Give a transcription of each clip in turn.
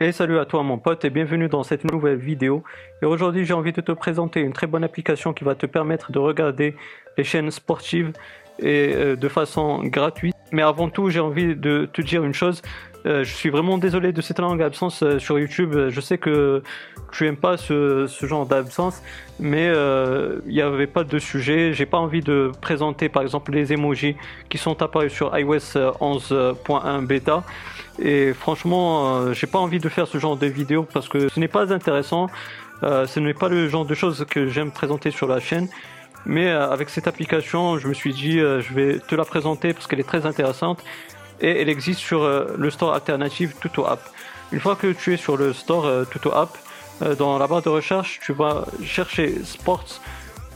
Et salut à toi mon pote et bienvenue dans cette nouvelle vidéo. Et aujourd'hui j'ai envie de te présenter une très bonne application qui va te permettre de regarder les chaînes sportives et euh, de façon gratuite. Mais avant tout j'ai envie de te dire une chose. Euh, je suis vraiment désolé de cette langue absence euh, sur YouTube. Je sais que tu aimes pas ce, genre d'absence, mais il n'y avait pas de sujet. J'ai pas envie de présenter par exemple les emojis qui sont apparus sur iOS 11.1 bêta. Et franchement, euh, j'ai pas envie de faire ce genre de vidéo parce que ce n'est pas intéressant. Euh, ce n'est pas le genre de choses que j'aime présenter sur la chaîne. Mais euh, avec cette application, je me suis dit, je vais te la présenter parce qu'elle est très intéressante et elle existe sur le store alternative Tuto App. Une fois que tu es sur le store Tuto App, dans la barre de recherche, tu vas chercher Sports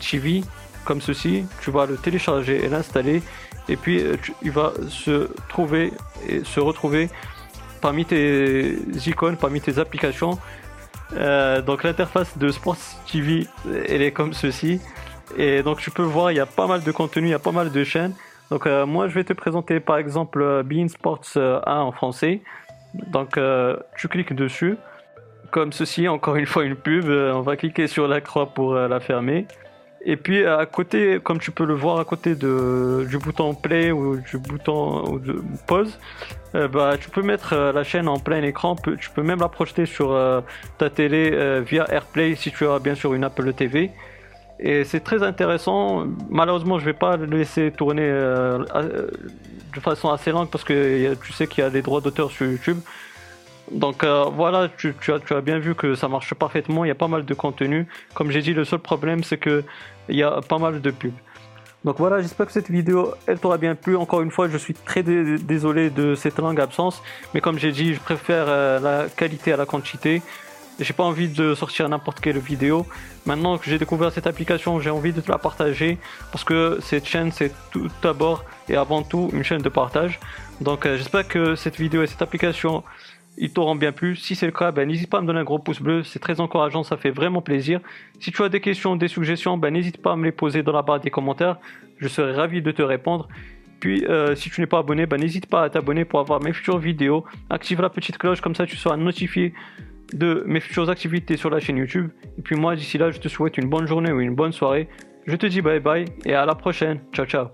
TV comme ceci. Tu vas le télécharger et l'installer et puis il va se trouver et se retrouver parmi tes icônes, parmi tes applications. Euh, donc l'interface de Sports TV, elle est comme ceci. Et donc tu peux voir, il y a pas mal de contenu, il y a pas mal de chaînes. Donc euh, moi je vais te présenter par exemple euh, Bean Sports 1 en français. Donc tu cliques dessus. Comme ceci, encore une fois une pub. on va cliquer sur la croix pour la fermer. Et puis à côté, comme tu peux le voir à côté de, du bouton play ou du bouton pause, euh, bah, tu peux mettre euh, la chaîne en plein écran. Tu peux même la projeter sur euh, ta télé via AirPlay si tu as bien sûr une Apple TV. Et c'est très intéressant. Malheureusement, je vais pas le laisser tourner de façon assez longue parce que tu sais qu'il y a des droits d'auteur sur YouTube. Donc euh, voilà, tu, as, bien vu que ça marche parfaitement, il y a pas mal de contenu. Comme j'ai dit, le seul problème c'est que il y a pas mal de pubs. Donc voilà, j'espère que cette vidéo, elle t'aura bien plu. Encore une fois, je suis très désolé de cette langue absence, mais comme j'ai dit, je préfère euh, la qualité à la quantité. J'ai pas envie de sortir n'importe quelle vidéo. Maintenant que j'ai découvert cette application, j'ai envie de te la partager parce que cette chaîne, c'est tout d'abord et avant tout une chaîne de partage. Donc euh, j'espère que cette vidéo et cette application ils t'auront bien plu. Si c'est le cas, ben, n'hésite pas à me donner un gros pouce bleu, c'est très encourageant, ça fait vraiment plaisir. Si tu as des questions, des suggestions, ben, n'hésite pas à me les poser dans la barre des commentaires, je serai ravi de te répondre. Puis euh, si tu n'es pas abonné, ben, n'hésite pas à t'abonner pour avoir mes futures vidéos. Active la petite cloche, comme ça tu seras notifié de mes futures activités sur la chaîne YouTube. Et puis moi, d'ici là, je te souhaite une bonne journée ou une bonne soirée. Je te dis bye bye et à la prochaine. Ciao ciao.